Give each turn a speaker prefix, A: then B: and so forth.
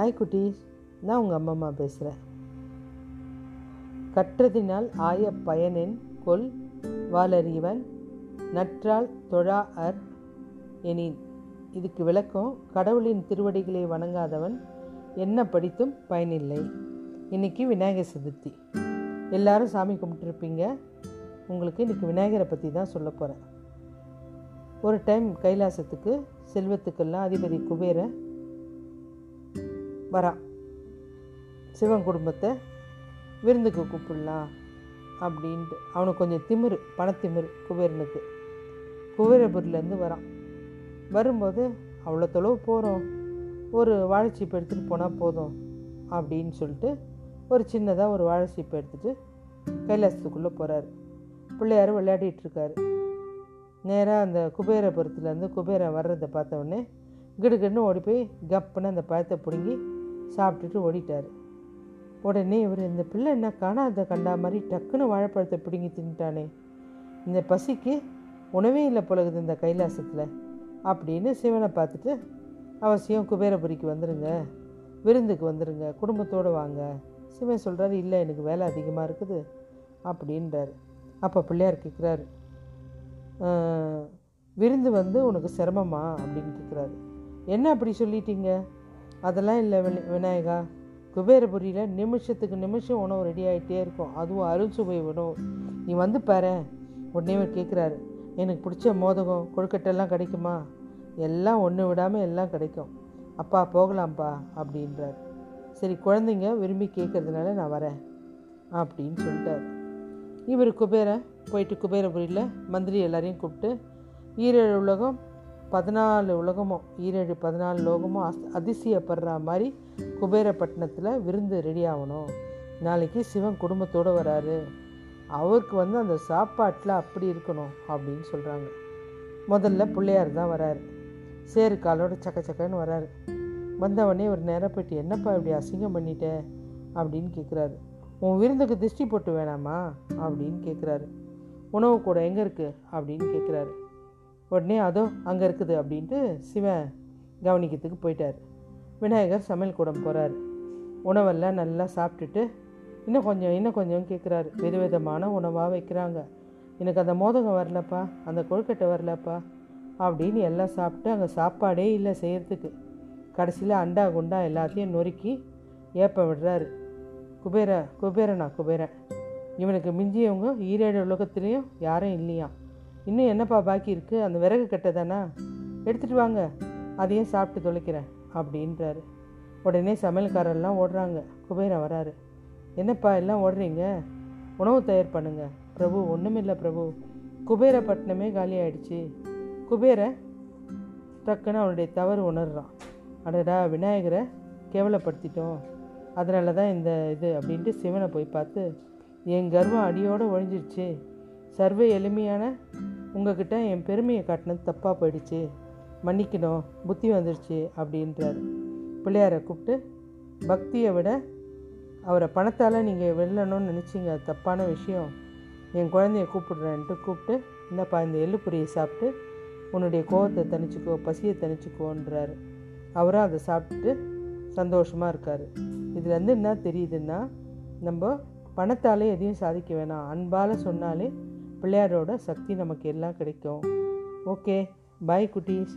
A: Hi குட்டீஸ் நான் உங்கள் அம்மா பேசுகிறேன் கற்றதினால் ஆய பயனென் கொல் வாலறிவன் நற்றால் தொழா அர் எனின். இதுக்கு விளக்கம் கடவுளின் திருவடிகளை வணங்காதவன் என்ன படித்தும் பயனில்லை. இன்றைக்கி விநாயகர் சதுர்த்தி. எல்லாரும் சாமி கும்பிட்டுருப்பீங்க. உங்களுக்கு இன்றைக்கி விநாயகரை பற்றி தான் சொல்ல போகிறேன் ஒரு டைம் கைலாசத்துக்கு செல்வத்துக்கெல்லாம் அதிபதி குபேரை வரான் சிவன் குடும்பத்தை விருந்துக்கு கூப்பிடலாம் அப்படின்ட்டு. அவனுக்கு கொஞ்சம் திமிரு பணத்திமிரு குபேரனுக்கு. குபேரபுரிலேருந்து வரான் வரும்போது அவ்வளோ தொலைவு போகிறோம் ஒரு வாழைச்சீப்பு எடுத்துகிட்டு போனால் போதும். அப்படின்னு சொல்லிட்டு ஒரு சின்னதாக ஒரு வாழைச்சீப்பு எடுத்துகிட்டு கைலாசத்துக்குள்ளே போகிறாரு பிள்ளையார் விளையாடிட்டுருக்காரு நேராக அந்த குபேரபுரத்துலேருந்து குபேரன் வர்றதை பார்த்தோடனே கிடுகிடுன்னு ஓடி போய் கப்புன்னு அந்த பழத்தை பிடுங்கி சாப்பிட்டுட்டு ஓடிட்டார். உடனே இவர் இந்த பிள்ளை என்ன காணாத கண்டா மாதிரி டக்குன்னு வாழைப்பழத்தை பிடுங்கி தின்ட்டானே இந்த பசிக்கு உணவே இல்லை பொழுகுது இந்த கைலாசத்தில். அப்படின்னு சிவனை பார்த்துட்டு அவசியம் குபேரபுரிக்கு வந்துடுங்க விருந்துக்கு வந்துடுங்க குடும்பத்தோடு வாங்க. சிவன் சொல்கிறாரு இல்லை எனக்கு வேலை அதிகமாக இருக்குது. அப்படின்றாரு. அப்போ பிள்ளையார் கேட்குறாரு விருந்து வந்து உனக்கு சிரமமா? அப்படின்னு கேட்குறாரு என்ன அப்படி சொல்லிட்டீங்க? அதெல்லாம் இல்லை வினி விநாயகா. குபேரபுரியில் நிமிஷத்துக்கு நிமிஷம் உணவு ரெடி ஆகிட்டே இருக்கும். அதுவும் அருள் சுவை உணவு. நீ வந்து பாரு. உடனே கேட்குறாரு எனக்கு பிடிச்ச மோதகம் கொழுக்கட்டெல்லாம் கிடைக்குமா? எல்லாம் ஒன்று விடாமல் எல்லாம் கிடைக்கும். அப்பா போகலாம்ப்பா அப்படின்றார். சரி குழந்தைங்க விரும்பி கேட்குறதுனால நான் வரேன் அப்படின்னு சொல்லிட்டார். இவர் குபேரன் போயிட்டு குபேரபுரியில் மந்திரி எல்லாரையும் கூப்பிட்டு ஈரேழு உலகம் பதினாலு உலகமும் ஈரேழு பதினாலு லோகமும் அஸ் அதிசயப்படுற மாதிரி குபேரப்பட்டினத்தில் விருந்து ரெடி ஆகணும். நாளைக்கு சிவன் குடும்பத்தோடு வராரு. அவருக்கு வந்து அந்த சாப்பாட்டில் அப்படி இருக்கணும் அப்படின்னு சொல்கிறாங்க முதல்ல பிள்ளையார் தான் வராரு. சேரு காலோட சக்க சக்கன்னு வராரு. வந்தவொடனே ஒரு நேரம் போயிட்டு என்னப்பா இப்படி அசிங்கம் பண்ணிட்ட? அப்படின்னு கேட்குறாரு உன் விருந்துக்கு திருஷ்டி போட்டு வேணாமா? அப்படின்னு கேட்குறாரு உணவு கூட எங்கே இருக்குது அப்படின்னு கேட்குறாரு உடனே அதோ அங்கே இருக்குது அப்படின்ட்டு சிவன் கவனிக்கிறதுக்கு போயிட்டார். விநாயகர் சமையல் கூடம் போகிறாரு உணவெல்லாம் நல்லா சாப்பிட்டுட்டு இன்னும் கொஞ்சம் இன்னும் கொஞ்சம் கேட்குறாரு விதவிதமான உணவாக வைக்கிறாங்க. எனக்கு அந்த மோதகம் வரலப்பா அந்த கொழுக்கட்டை வரலப்பா அப்படின்னு எல்லாம் சாப்பிட்டு அங்கே சாப்பாடே இல்லை செய்கிறதுக்கு கடைசியில் அண்டா குண்டா எல்லாத்தையும் நொறுக்கி ஏப்ப விடுறாரு. குபேர குபேரனா குபேரன். இவனுக்கு மிஞ்சியவங்க ஈரேழு உலகத்துலேயும் யாரும் இல்லையா இன்னும் என்னப்பா பாக்கி இருக்குது அந்த விறகு கட்டை தானா? எடுத்துகிட்டு வாங்க. அதையும் சாப்பிட்டு தொலைக்கிறேன் அப்படின்றாரு. உடனே சமையல்காரெல்லாம் ஓடுறாங்க. குபேரன் வராரு. என்னப்பா எல்லாம் ஓடுறீங்க? உணவு தயார் பண்ணுங்க. பிரபு ஒன்றுமில்லை பிரபு. குபேரப்பட்டினமே காலி ஆயிடுச்சு. குபேரன் டக்குன்னு அவனுடைய தவறு உணர்றான். அடடா விநாயகரை கேவலப்படுத்திட்டோம். அதனால தான் இந்த இது அப்படின்ட்டு சிவனை போய் பார்த்து என் கர்வம் அடியோடு ஒழிஞ்சிருச்சு. சர்வ எளிமையான உங்ககிட்ட என் பெருமையை காட்டினது தப்பாக போயிடுச்சு. மன்னிக்கணும் புத்தி வந்துடுச்சு அப்படின்றார். பிள்ளையாரை கூப்பிட்டு பக்தியை விட அவரை பணத்தால் நீங்கள் வெல்லணும்னு நினச்சிங்க. அது தப்பான விஷயம். என் குழந்தைய கூப்பிடுறேன்ட்டு கூப்பிட்டு என்னப்பா இந்த எள்ளுப்புரியை சாப்பிட்டு உன்னுடைய கோவத்தை தணிச்சிக்கோ பசியை தணிச்சுக்கோன்றாரு. அவரும் அதை சாப்பிட்டுட்டு சந்தோஷமாக இருக்கார். இதுலேருந்து என்ன தெரியுதுன்னா நம்ம பணத்தாலே எதையும் சாதிக்க வேணாம். அன்பால் சொன்னாலே பிள்ளையாரோட சக்தி நமக்கு எல்லாம் கிடைக்கும். ஓகே பாய் குட்டீஸ்.